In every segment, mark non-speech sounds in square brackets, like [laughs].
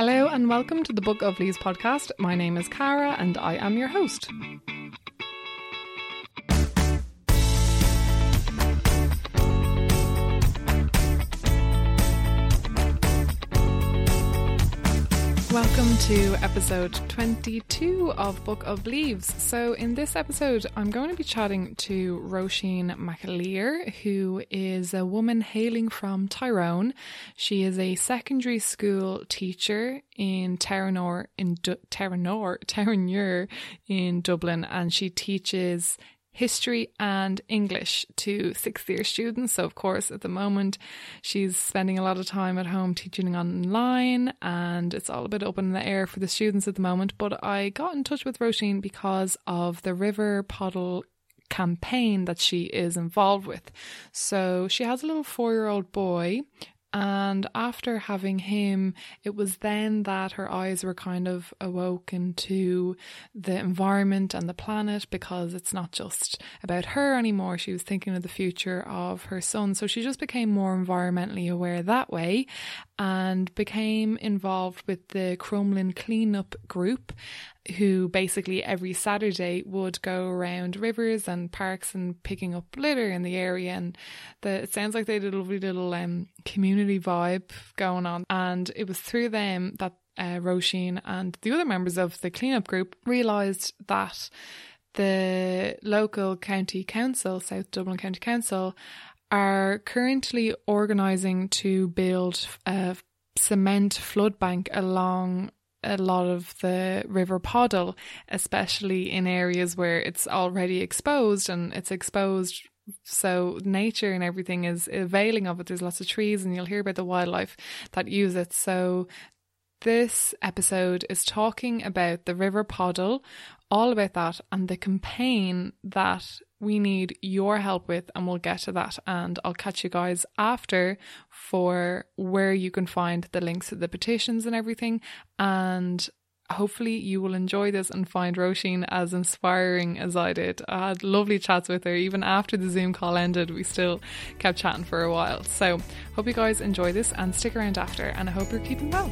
Hello and welcome to the Book of Leaves podcast. My name is Cara and I am your host. Welcome to episode 22 of Book of Leaves. So, in this episode, I'm going to be chatting to Roisin McAleer, who is a woman hailing from Tyrone. She is a secondary school teacher in Terenure in du- Terenure, Terenure in Dublin, and she teaches history and English to sixth year students. So, of course, at the moment, she's spending a lot of time at home teaching online, and it's all a bit up in the air for the students at the moment. But I got in touch with Roisin because of the River Poddle campaign that she is involved with. So, she has a little four year old boy and after having him, it was then that her eyes were kind of awoken to the environment and the planet because it's not just about her anymore. She was thinking of the future of her son. So she just became more environmentally aware that way and became involved with the Crumlin cleanup group who basically every Saturday would go around rivers and parks and picking up litter in the area. And the, it sounds like they did a lovely little um, community vibe going on. And it was through them that uh, Roisin and the other members of the cleanup group realised that the local county council, South Dublin County Council, are currently organising to build a cement flood bank along a lot of the River Poddle, especially in areas where it's already exposed and it's exposed so nature and everything is availing of it. There's lots of trees, and you'll hear about the wildlife that use it. So, this episode is talking about the River Poddle, all about that, and the campaign that we need your help with, and we'll get to that. And I'll catch you guys after for where you can find the links to the petitions and everything. And hopefully, you will enjoy this and find Roisin as inspiring as I did. I had lovely chats with her. Even after the Zoom call ended, we still kept chatting for a while. So, hope you guys enjoy this and stick around after. And I hope you're keeping well.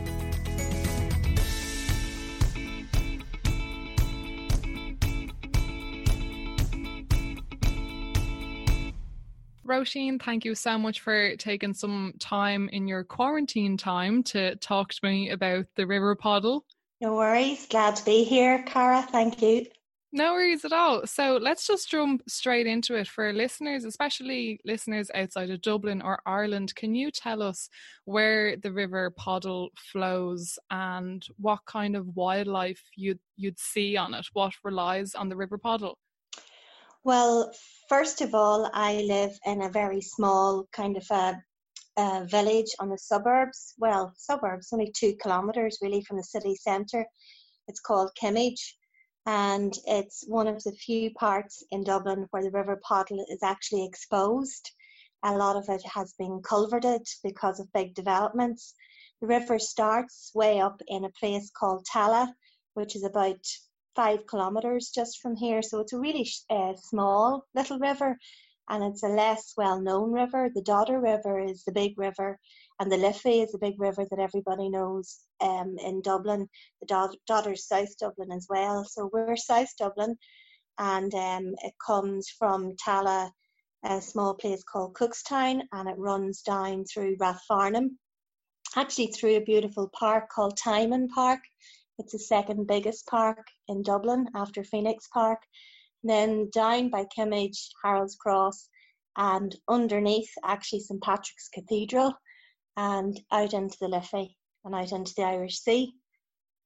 Roisin, thank you so much for taking some time in your quarantine time to talk to me about the River Poddle. No worries. Glad to be here, Cara. Thank you. No worries at all. So let's just jump straight into it for listeners, especially listeners outside of Dublin or Ireland. Can you tell us where the River Poddle flows and what kind of wildlife you'd you'd see on it? What relies on the River Poddle? Well, first of all, I live in a very small kind of a, a village on the suburbs. Well, suburbs, only two kilometres really from the city centre. It's called Kimmage, and it's one of the few parts in Dublin where the River Poddle is actually exposed. A lot of it has been culverted because of big developments. The river starts way up in a place called Tallaght, which is about five kilometres just from here. So it's a really uh, small little river and it's a less well known river. The Dodder River is the big river, and the Liffey is the big river that everybody knows um, in Dublin. The Dod- Dodder's South Dublin as well. So we're South Dublin, and um, it comes from Tallaght, a small place called Cookstown, and it runs down through Rathfarnham, actually through a beautiful park called Tymon Park. It's the second biggest park in Dublin after Phoenix Park. Then down by Kimmage, Harold's Cross, and underneath actually St Patrick's Cathedral, and out into the Liffey and out into the Irish Sea.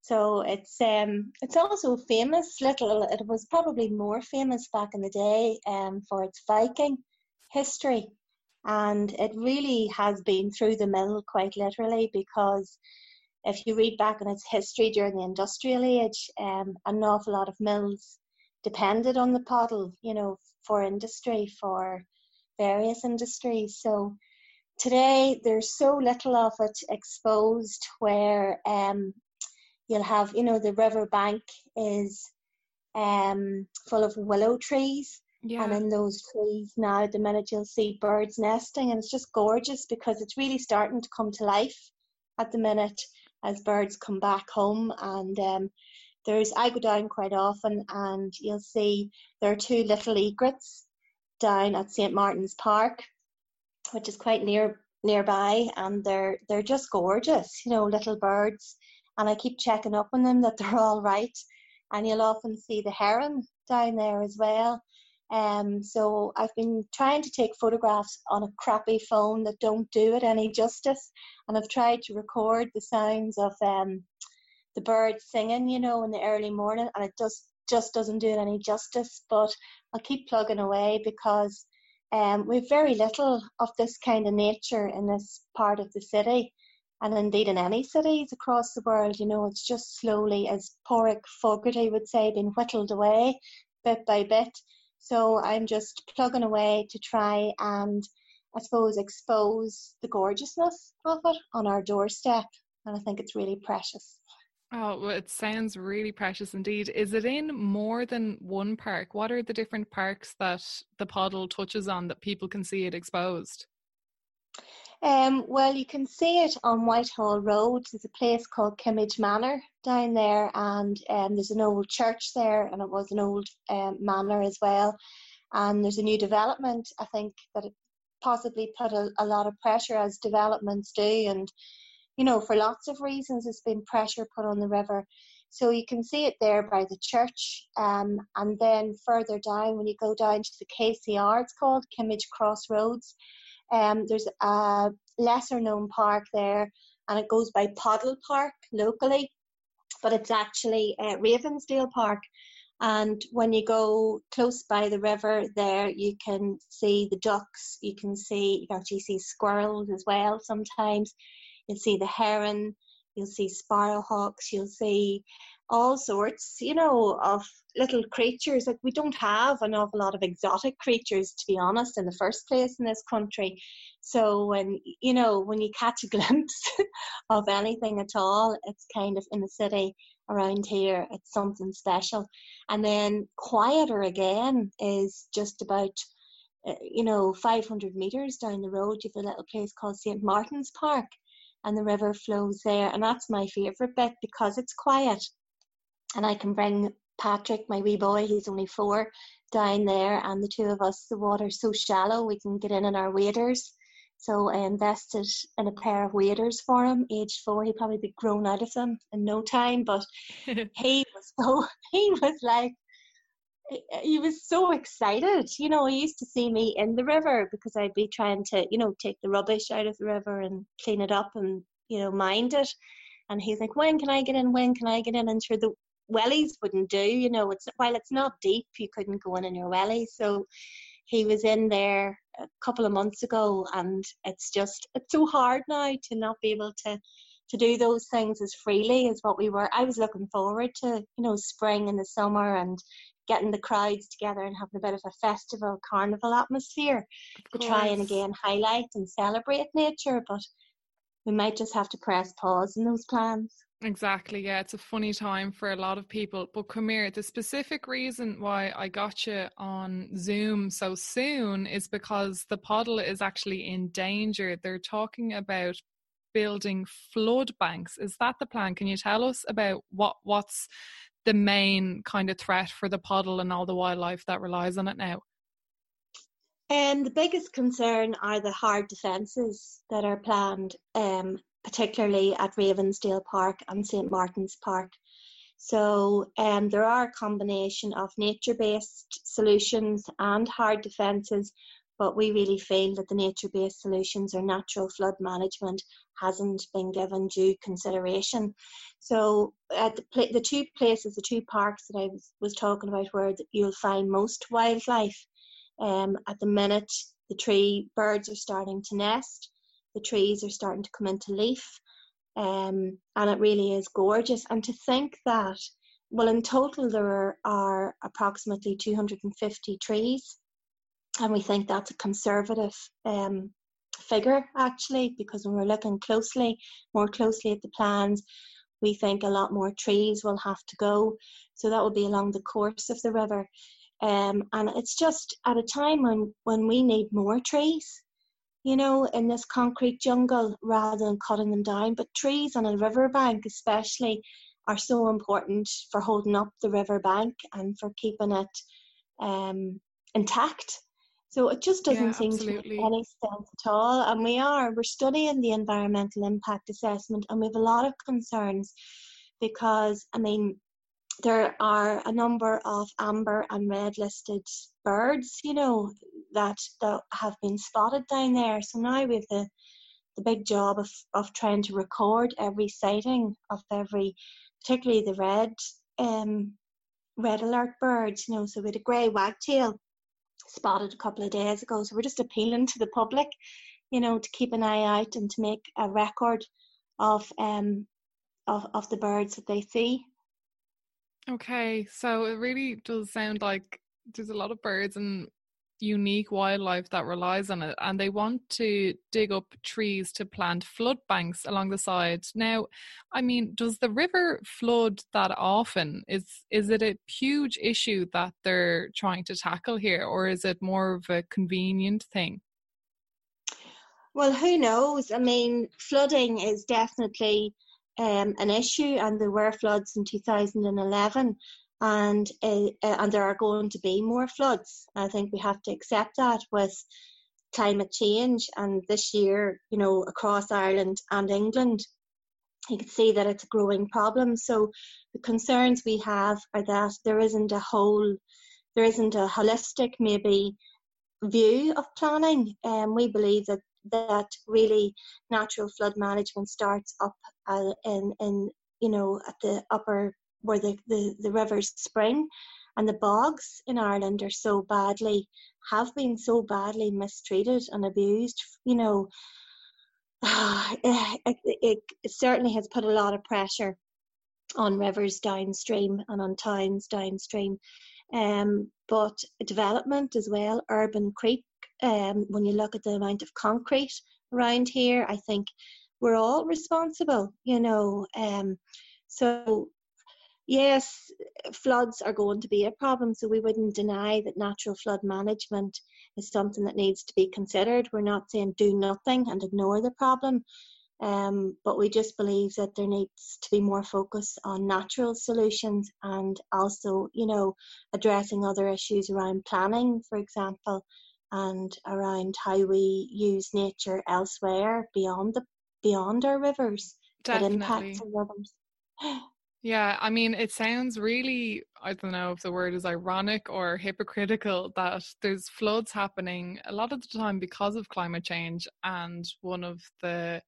So it's um it's also famous. Little it was probably more famous back in the day um for its Viking history, and it really has been through the mill quite literally because if you read back on its history during the industrial age, um, an awful lot of mills depended on the Poddle, you know, for industry, for various industries. So today there's so little of it exposed where um, you'll have, you know, the river bank is um, full of willow trees. Yeah. And in those trees now, the minute you'll see birds nesting, and it's just gorgeous because it's really starting to come to life at the minute as birds come back home. And um, there's I go down quite often, and you'll see there are two little egrets down at St Martin's Park, which is quite near nearby, and they're they're just gorgeous, you know, little birds. And I keep checking up on them that they're all right. And you'll often see the heron down there as well. Um, so I've been trying to take photographs on a crappy phone that don't do it any justice, and I've tried to record the sounds of um, the birds singing, you know, in the early morning, and it just just doesn't do it any justice. But I'll keep plugging away because um, we've very little of this kind of nature in this part of the city, and indeed in any cities across the world. You know, it's just slowly, as Pádraig Fogarty would say, being whittled away bit by bit. So I'm just plugging away to try and, I suppose, expose the gorgeousness of it on our doorstep. And I think it's really precious. Oh, well, it sounds really precious indeed. Is it in more than one park? What are the different parks that the Poddle touches on that people can see it exposed? Um, well, you can see it on Whitehall Road. There's a place called Kimmage Manor down there, and um, there's an old church there, and it was an old um, manor as well. And there's a new development. I think that possibly put a, a lot of pressure, as developments do, and you know, for lots of reasons, there's been pressure put on the river. So you can see it there by the church, um, and then further down, when you go down to the KCR, it's called Kimmage Crossroads um, there's a lesser known park there, and it goes by Poddle Park locally, but it's actually uh, Ravensdale Park. And when you go close by the river, there you can see the ducks. You can see you can actually see squirrels as well. Sometimes you'll see the heron. You'll see sparrowhawks. You'll see all sorts, you know, of little creatures. Like we don't have an awful lot of exotic creatures, to be honest, in the first place in this country. So when you know when you catch a [laughs] glimpse of anything at all, it's kind of in the city around here. It's something special. And then quieter again is just about. Uh, you know, 500 meters down the road, you have a little place called St. Martin's Park, and the river flows there. And that's my favourite bit because it's quiet and I can bring Patrick, my wee boy, he's only four, down there, and the two of us, the water's so shallow, we can get in in our waders. So I invested in a pair of waders for him, age four. He'd probably be grown out of them in no time, but [laughs] he was so, [laughs] he was like, he was so excited. You know, he used to see me in the river because I'd be trying to, you know, take the rubbish out of the river and clean it up and, you know, mind it. And he's like, when can I get in? When can I get in? And sure, the, wellies wouldn't do. You know, it's while it's not deep, you couldn't go in in your welly. So he was in there a couple of months ago, and it's just it's so hard now to not be able to to do those things as freely as what we were. I was looking forward to you know spring and the summer and getting the crowds together and having a bit of a festival carnival atmosphere to try and again highlight and celebrate nature but we might just have to press pause in those plans Exactly. Yeah, it's a funny time for a lot of people. But come here, the specific reason why I got you on Zoom so soon is because the Poddle is actually in danger. They're talking about building flood banks. Is that the plan? Can you tell us about what what's the main kind of threat for the Poddle and all the wildlife that relies on it now? And the biggest concern are the hard defences that are planned. Um, particularly at Ravensdale Park and St Martin's Park. So um, there are a combination of nature-based solutions and hard defences, but we really feel that the nature-based solutions or natural flood management hasn't been given due consideration. So at the, the two places, the two parks that I was, was talking about where you'll find most wildlife, um, at the minute the tree birds are starting to nest the trees are starting to come into leaf. Um, and it really is gorgeous. And to think that, well, in total, there are approximately 250 trees. And we think that's a conservative um, figure, actually, because when we're looking closely, more closely at the plans, we think a lot more trees will have to go. So that will be along the course of the river. Um, and it's just at a time when, when we need more trees you know, in this concrete jungle rather than cutting them down. But trees on a riverbank, especially, are so important for holding up the riverbank and for keeping it um, intact. So it just doesn't Yeah, seem to make any sense at all. And we are, we're studying the environmental impact assessment and we have a lot of concerns because, I mean, there are a number of amber and red listed birds, you know, that, that have been spotted down there. So now we have the, the big job of, of trying to record every sighting of every, particularly the red um, red alert birds, you know, so we had a grey wagtail spotted a couple of days ago. So we're just appealing to the public, you know, to keep an eye out and to make a record of um of, of the birds that they see. Okay, so it really does sound like there's a lot of birds and unique wildlife that relies on it, and they want to dig up trees to plant flood banks along the side. Now, I mean, does the river flood that often? Is is it a huge issue that they're trying to tackle here, or is it more of a convenient thing? Well, who knows? I mean, flooding is definitely um, an issue, and there were floods in 2011, and uh, and there are going to be more floods. I think we have to accept that with climate change, and this year, you know, across Ireland and England, you can see that it's a growing problem. So the concerns we have are that there isn't a whole, there isn't a holistic maybe view of planning. And um, we believe that that really natural flood management starts up uh, in in you know at the upper where the, the, the rivers spring and the bogs in Ireland are so badly have been so badly mistreated and abused you know [sighs] it, it, it certainly has put a lot of pressure on rivers downstream and on towns downstream um, but development as well urban creep um, when you look at the amount of concrete around here, I think we're all responsible, you know. Um, so, yes, floods are going to be a problem, so we wouldn't deny that natural flood management is something that needs to be considered. We're not saying do nothing and ignore the problem. Um, but we just believe that there needs to be more focus on natural solutions and also, you know, addressing other issues around planning, for example, and around how we use nature elsewhere beyond the beyond our rivers Definitely. that impacts our rivers. Yeah, I mean, it sounds really, I don't know if the word is ironic or hypocritical that there's floods happening a lot of the time because of climate change. And one of the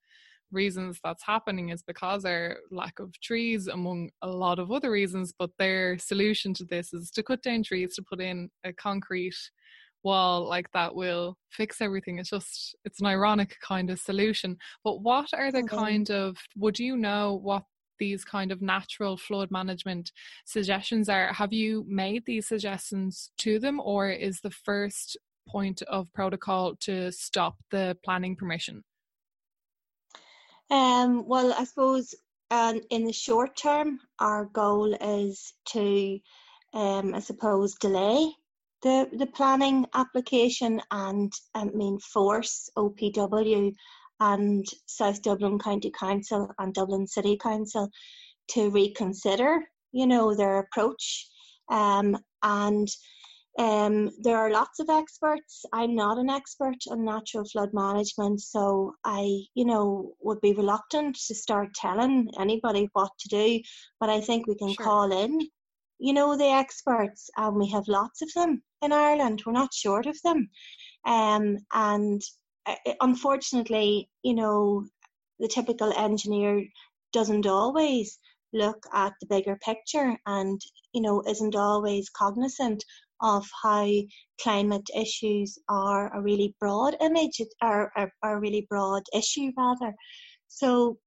reasons that's happening is because our lack of trees, among a lot of other reasons. But their solution to this is to cut down trees, to put in a concrete wall like that will fix everything. It's just, it's an ironic kind of solution. But what are the Mhm. kind of, would you know what these kind of natural flood management suggestions are? Have you made these suggestions to them, or is the first point of protocol to stop the planning permission? Um, well, I suppose um, in the short term, our goal is to, um, I suppose, delay the, the planning application and I mean force OPW and South Dublin County Council and Dublin City Council to reconsider, you know, their approach. Um, and um, there are lots of experts. I'm not an expert on natural flood management, so I, you know, would be reluctant to start telling anybody what to do. But I think we can Sure. call in, you know, the experts, and we have lots of them in Ireland. We're not short of them. Um, and unfortunately, you know, the typical engineer doesn't always look at the bigger picture and, you know, isn't always cognizant of how climate issues are a really broad image, are, a really broad issue rather. So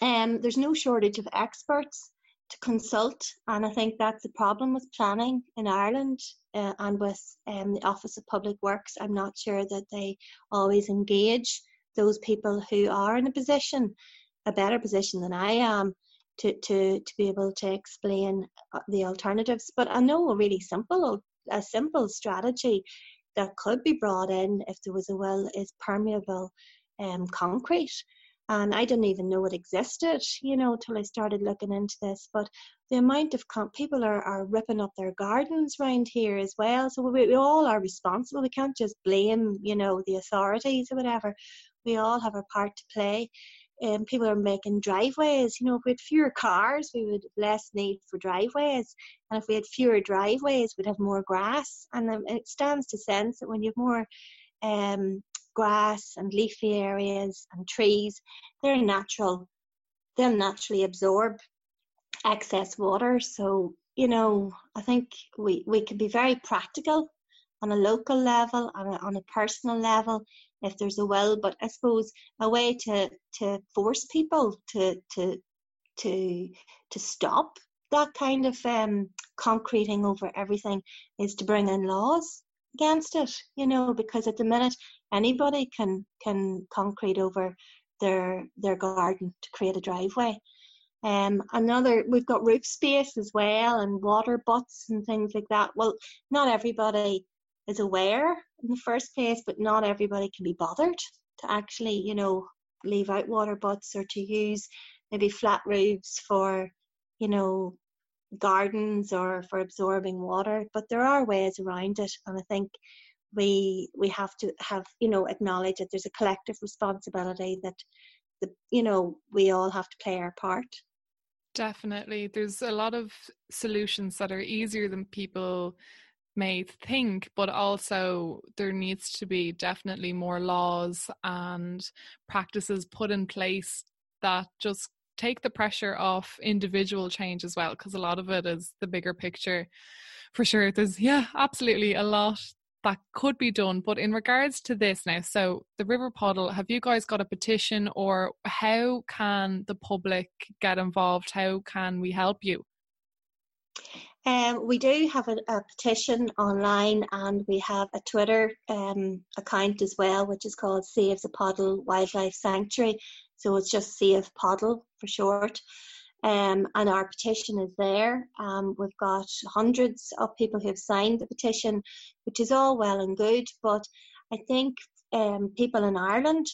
um, there's no shortage of experts to consult, and I think that's the problem with planning in Ireland uh, and with um, the Office of Public Works. I'm not sure that they always engage those people who are in a position, a better position than I am, to, to, to be able to explain uh, the alternatives. But I know a really simple, a simple strategy that could be brought in if there was a will is permeable um, concrete and I didn't even know it existed, you know, till I started looking into this. But the amount of com- people are, are ripping up their gardens around here as well. So we, we all are responsible. We can't just blame, you know, the authorities or whatever. We all have our part to play. Um, people are making driveways. You know, if we had fewer cars, we would less need for driveways. And if we had fewer driveways, we'd have more grass. And um, it stands to sense that when you have more um, grass and leafy areas and trees, they're natural. They'll naturally absorb excess water. So, you know, I think we, we can be very practical on a local level, on a, on a personal level, if there's a will. But I suppose a way to, to force people to, to, to, to stop that kind of um, concreting over everything is to bring in laws against it, you know, because at the minute anybody can can concrete over their their garden to create a driveway. Um, another we've got roof space as well and water butts and things like that. Well, not everybody is aware in the first place, but not everybody can be bothered to actually, you know, leave out water butts or to use maybe flat roofs for, you know, gardens or for absorbing water. But there are ways around it, and I think we we have to have you know acknowledge that there's a collective responsibility that the you know we all have to play our part. Definitely. There's a lot of solutions that are easier than people may think but also there needs to be definitely more laws and practices put in place that just take the pressure off individual change as well because a lot of it is the bigger picture. For sure there's yeah absolutely a lot that could be done. But in regards to this now, so the River Poddle, have you guys got a petition or how can the public get involved? How can we help you? Um, we do have a, a, petition online and we have a Twitter um, account as well, which is called Save the Poddle Wildlife Sanctuary. So it's just Save Poddle for short. Um, and our petition is there. Um, we've got hundreds of people who have signed the petition, which is all well and good. But I think um, people in Ireland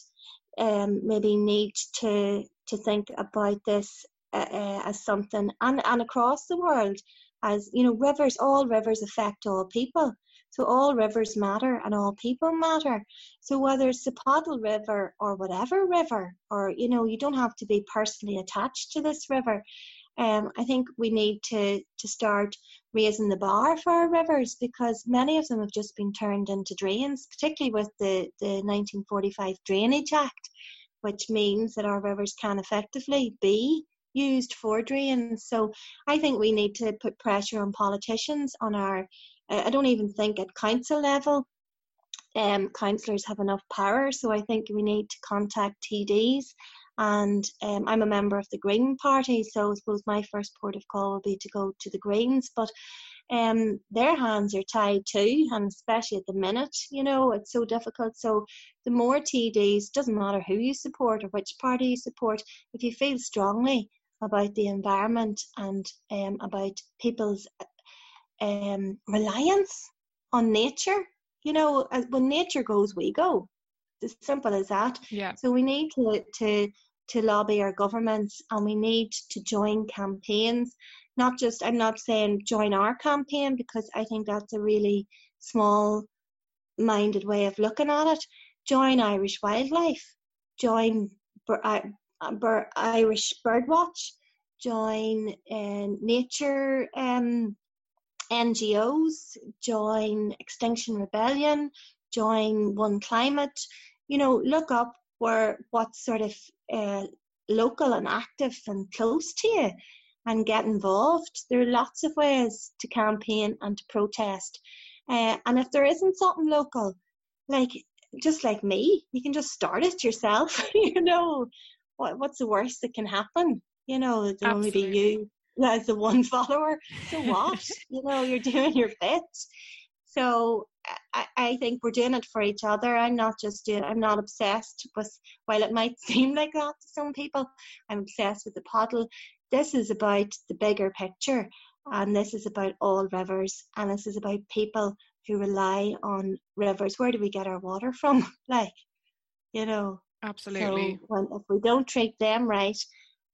um, maybe need to to think about this uh, uh, as something, and, and across the world, as you know, rivers. All rivers affect all people. So all rivers matter and all people matter. So whether it's the Poddle River or whatever river, or you know, you don't have to be personally attached to this river. Um, I think we need to to start raising the bar for our rivers because many of them have just been turned into drains, particularly with the, the 1945 Drainage Act, which means that our rivers can effectively be used forgery. And So I think we need to put pressure on politicians, on our I don't even think at council level um, councillors have enough power. So I think we need to contact TDs. And um, I'm a member of the Green Party, so I suppose my first port of call will be to go to the Greens. But um, their hands are tied too, and especially at the minute, you know, it's so difficult. So the more TDs, doesn't matter who you support or which party you support, if you feel strongly about the environment and um, about people's um, reliance on nature. You know, when nature goes, we go. It's as simple as that. Yeah. So we need to to to lobby our governments, and we need to join campaigns. Not just, I'm not saying join our campaign because I think that's a really small minded way of looking at it. Join Irish Wildlife, join uh, Irish Birdwatch, join uh, Nature um, NGOs, join Extinction Rebellion, join One Climate. You know, look up where what's sort of uh, local and active and close to you and get involved. There are lots of ways to campaign and to protest. Uh, and if there isn't something local, like just like me, you can just start it yourself. [laughs] you know, what, what's the worst that can happen? You know, it'll only be you as the one [laughs] follower. So what? [laughs] you know, you're doing your bit. So I, I think we're doing it for each other. I'm not just doing. I'm not obsessed with. While it might [laughs] seem like that to some people, I'm obsessed with the Poddle. This is about the bigger picture, and this is about all rivers, and this is about people who rely on rivers. Where do we get our water from? like, you know. Absolutely. So when, if we don't treat them right,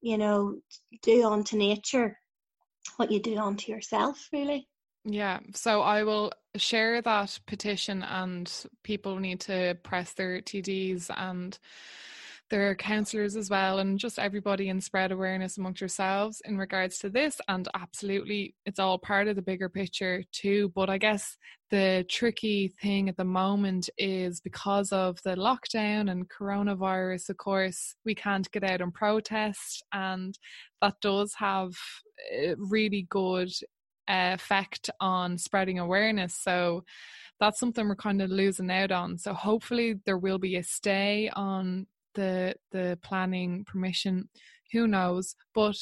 you know, do unto nature what you do unto yourself, really. Yeah, so I will share that petition, and people need to press their TDs and their councillors as well, and just everybody and spread awareness amongst yourselves in regards to this. And absolutely, it's all part of the bigger picture too. But I guess the tricky thing at the moment is because of the lockdown and coronavirus, of course, we can't get out and protest, and that does have a really good uh, effect on spreading awareness. So that's something we're kind of losing out on. So hopefully there will be a stay on the the planning permission. Who knows? But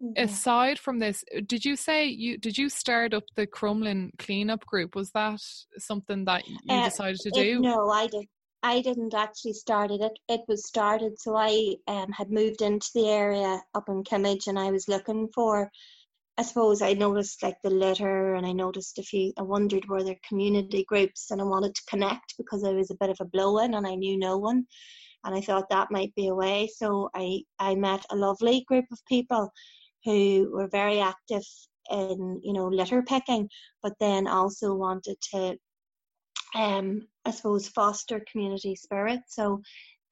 yeah. aside from this, did you say you did you start up the Crumlin cleanup group? Was that something that you uh, decided to do? No, I did. I didn't actually start it. It, it was started. So I um, had moved into the area up in Kimmage, and I was looking for I suppose I noticed like the litter and I noticed a few, I wondered were there community groups and I wanted to connect because I was a bit of a blow in and I knew no one. And I thought that might be a way. So I, I met a lovely group of people who were very active in, you know, litter picking, but then also wanted to, um, I suppose, foster community spirit. So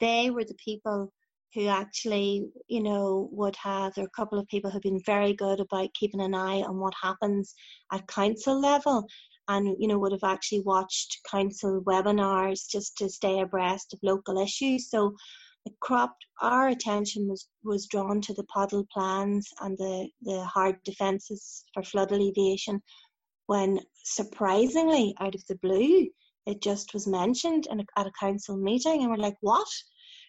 they were the people who actually, you know, would have, there are a couple of people who've been very good about keeping an eye on what happens at council level and, you know, would have actually watched council webinars just to stay abreast of local issues. So it cropped, our attention was, was drawn to the Poddle plans and the, the hard defences for flood alleviation when surprisingly out of the blue, it just was mentioned a, at a council meeting and we're like, what?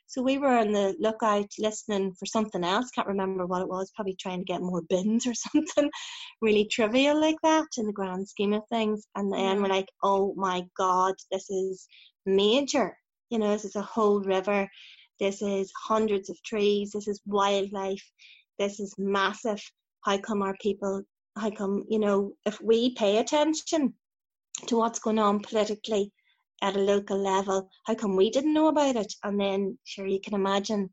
So we were on the lookout listening for something else. Can't remember what it was. Probably trying to get more [laughs] bins or something really trivial like that in the grand scheme of things. And then we're like, oh my God, this is major. You know, this is a whole river. This is hundreds of trees. This is wildlife. This is massive. How come our people, how come, you know, if we pay attention to what's going on politically, at a local level. How come we didn't know about it? And then, sure, you can imagine,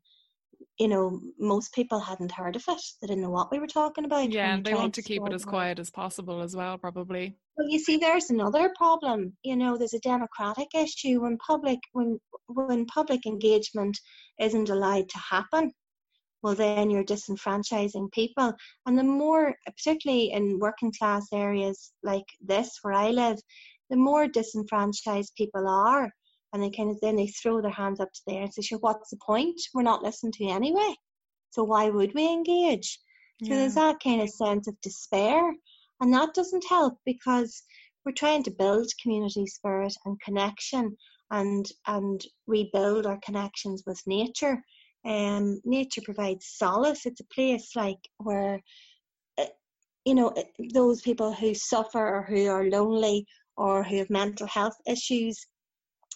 you know, most people hadn't heard of it. They didn't know what we were talking about. Yeah, and they want to keep it as quiet as possible as well, probably. Well, you see, there's another problem. You know, there's a democratic issue when public when when public engagement isn't allowed to happen. Well, then you're disenfranchising people, and the more, particularly in working class areas like this where I live, the more disenfranchised people are, and they kind of then they throw their hands up to the air and say, "Sure, what's the point? We're not listened to anyway, so why would we engage?" Yeah. So there's that kind of sense of despair, and that doesn't help because we're trying to build community spirit and connection, and and rebuild our connections with nature. Um, nature provides solace. It's a place like where uh, you know those people who suffer or who are lonely or who have mental health issues,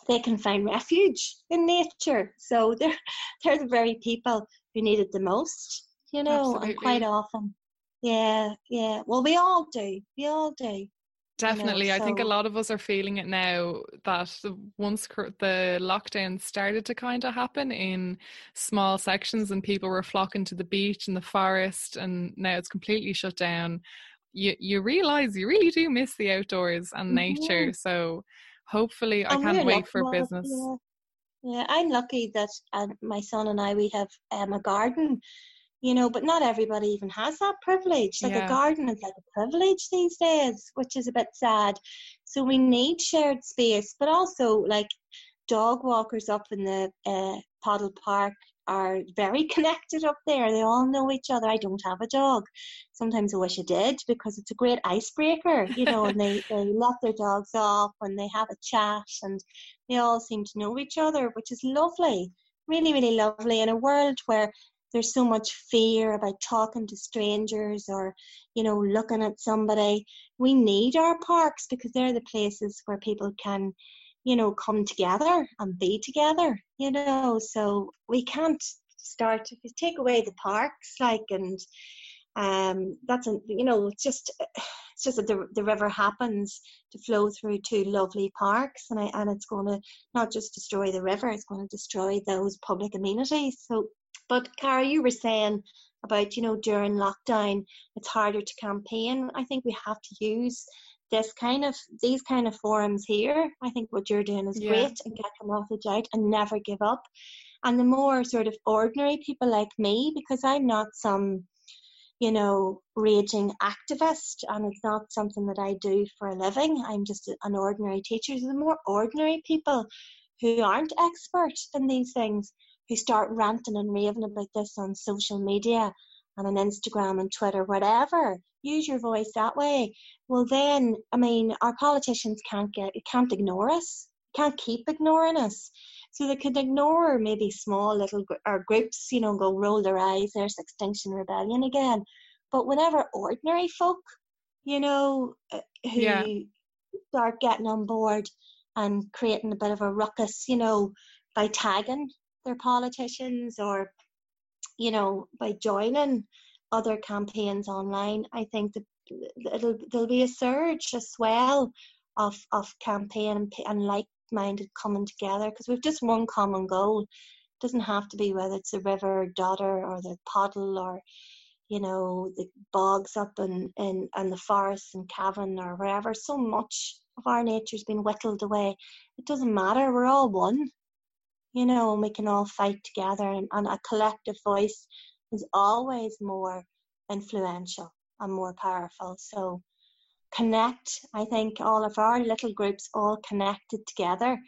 they can find refuge in nature. So they're [laughs] they're the very people who need it the most, you know, Absolutely. and quite often. Yeah, yeah. Well we all do. We all do. Definitely. You know, so. I think a lot of us are feeling it now that once the lockdown started to kind of happen in small sections and people were flocking to the beach and the forest, and now it's completely shut down you you realize you really do miss the outdoors and nature. Mm-hmm. So hopefully, I can't wait for business. Yeah. yeah. I'm lucky that uh, my son and I we have um, a garden, you know, but not everybody even has that privilege. Like yeah. a garden is like a privilege these days, which is a bit sad. So we need shared space, but also like dog walkers up in the uh, Poddle Park are very connected up there. They all know each other. I don't have a dog. Sometimes I wish I did because it's a great icebreaker, you know, and they, they let their dogs off and they have a chat and they all seem to know each other, which is lovely. Really, really lovely in a world where there's so much fear about talking to strangers or, you know, looking at somebody. We need our parks because they're the places where people can you know, come together and be together, you know. So we can't start if you take away the parks, like, and Um, that's a, you know, it's just it's just that the, the river happens to flow through two lovely parks, and I, and it's going to not just destroy the river, it's going to destroy those public amenities. So, but Cara, you were saying about you know during lockdown it's harder to campaign. I think we have to use this kind of these kind of forums here. I think what you're doing is yeah. great and get the message out and never give up. And the more sort of ordinary people like me, because I'm not some, you know, raging activist and it's not something that I do for a living. I'm just an ordinary teacher. So the more ordinary people who aren't expert in these things, who start ranting and raving about this on social media and on Instagram and Twitter, whatever, use your voice that way. Well, then, I mean, our politicians can't get, can't ignore us, can't keep ignoring us. So they could ignore maybe small little or groups, you know, go roll their eyes. There's Extinction Rebellion again. But whenever ordinary folk, you know, uh, who yeah. start getting on board and creating a bit of a ruckus, you know, by tagging their politicians or, you know, by joining other campaigns online, I think that it'll there'll be a surge, a swell of of campaign and, and like minded coming together because we've just one common goal. It doesn't have to be whether it's the river Dodder or the Poddle or you know the bogs up in, in and the forests and Cavan or wherever. So much of our nature's been whittled away. It doesn't matter. We're all one. You know, and we can all fight together, and, and a collective voice is always more influential and more powerful. So connect. I think all of our little groups all connected together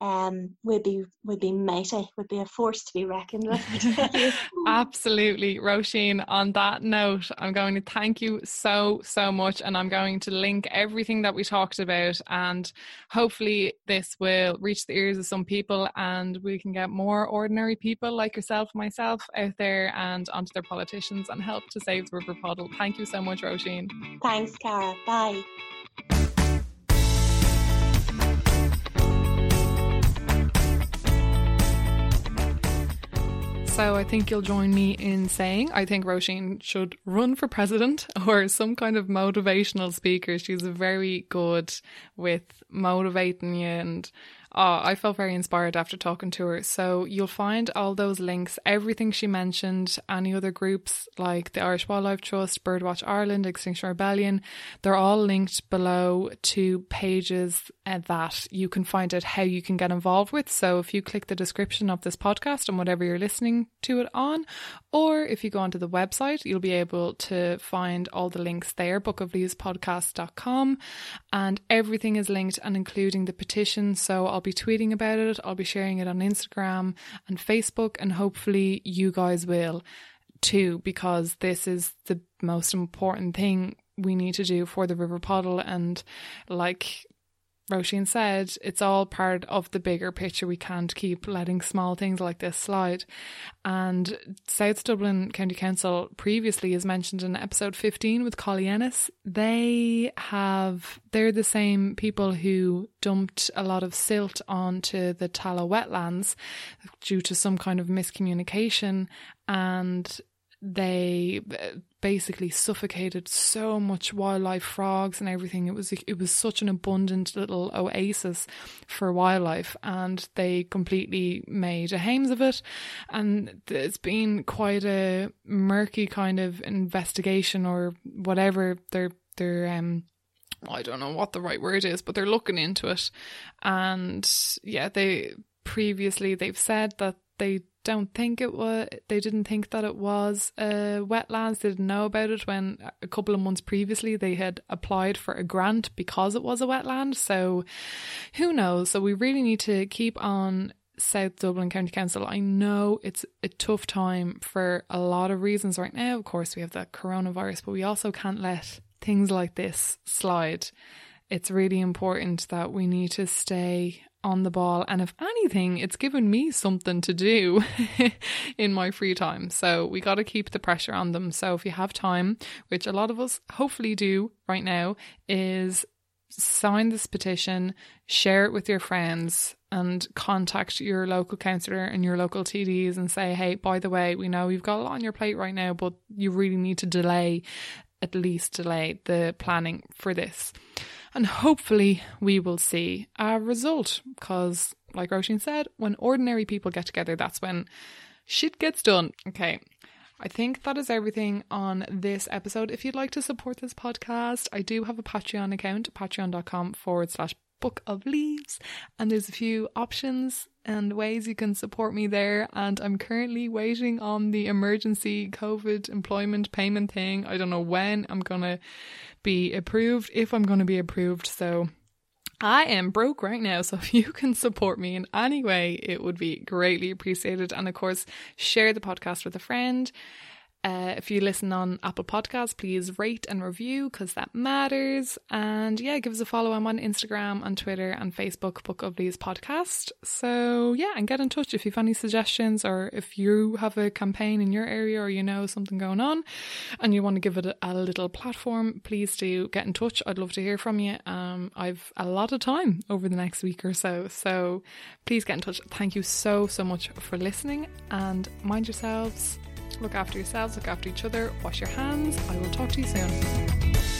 um, would be would be mighty, would be a force to be reckoned with. [laughs] Absolutely, Roisin. On that note, I'm going to thank you so so much, and I'm going to link everything that we talked about, and hopefully this will reach the ears of some people, and we can get more ordinary people like yourself, myself, out there and onto their politicians and help to save the River Poddle. Thank you so much, Roisin. Thanks, Cara. Bye. So I think you'll join me in saying I think Roisin should run for president [laughs] or some kind of motivational speaker. She's very good with motivating you and Oh, I felt very inspired after talking to her. So you'll find all those links, everything she mentioned, any other groups like the Irish Wildlife Trust, Birdwatch Ireland, Extinction Rebellion, they're all linked below to pages uh, that you can find out how you can get involved with. So if you click the description of this podcast and whatever you're listening to it on, or if you go onto the website, you'll be able to find all the links there, bookofleavespodcast.com, and everything is linked and including the petition. So I'll be tweeting about it, I'll be sharing it on Instagram and Facebook, and hopefully you guys will too, because this is the most important thing we need to do for the River Poddle And like Roisin said, it's all part of the bigger picture. We can't keep letting small things like this slide. And South Dublin County Council previously, as mentioned in episode 15 with Collie Ennis, they have, they're the same people who dumped a lot of silt onto the Tallaght wetlands due to some kind of miscommunication. And they basically suffocated so much wildlife frogs and everything it was it was such an abundant little oasis for wildlife and they completely made a hames of it and it's been quite a murky kind of investigation or whatever they're they're um I don't know what the right word is, but they're looking into it. And yeah, they previously they've said that they don't think it was they didn't think that it was uh, wetlands they didn't know about it when a couple of months previously they had applied for a grant because it was a wetland so who knows so we really need to keep on South Dublin County Council. I know it's a tough time for a lot of reasons right now. Of course, we have the coronavirus, but we also can't let things like this slide. It's really important that we need to stay on the ball. And if anything, it's given me something to do [laughs] in my free time. So we got to keep the pressure on them. So if you have time, which a lot of us hopefully do right now, is sign this petition, share it with your friends, and contact your local councillor and your local TDs and say, hey, by the way, we know you've got a lot on your plate right now, but you really need to delay, at least delay the planning for this. And hopefully, we will see a result because, like Roisin said, when ordinary people get together, that's when shit gets done. Okay. I think that is everything on this episode. If you'd like to support this podcast, I do have a Patreon account, patreon.com forward slash book of leaves and there's a few options and ways you can support me there and I'm currently waiting on the emergency covid employment payment thing I don't know when I'm to be approved if I'm to be approved so I am broke right now, so [laughs] if you can support me in any way, it would be greatly appreciated. And of course, share the podcast with a friend. Uh, if you listen on Apple Podcasts, please rate and review because that matters. And yeah, give us a follow. I'm on Instagram and Twitter and Facebook, Book of Leaves Podcast. So yeah, and get in touch if you have any suggestions or if you have a campaign in your area or you know something going on and you want to give it a, a little platform, please do get in touch. I'd love to hear from you. Um, I've a lot of time over the next week or so. So please get in touch. Thank you so, so much for listening and mind yourselves Look after yourselves, look after each other, wash your hands. I will talk to you soon.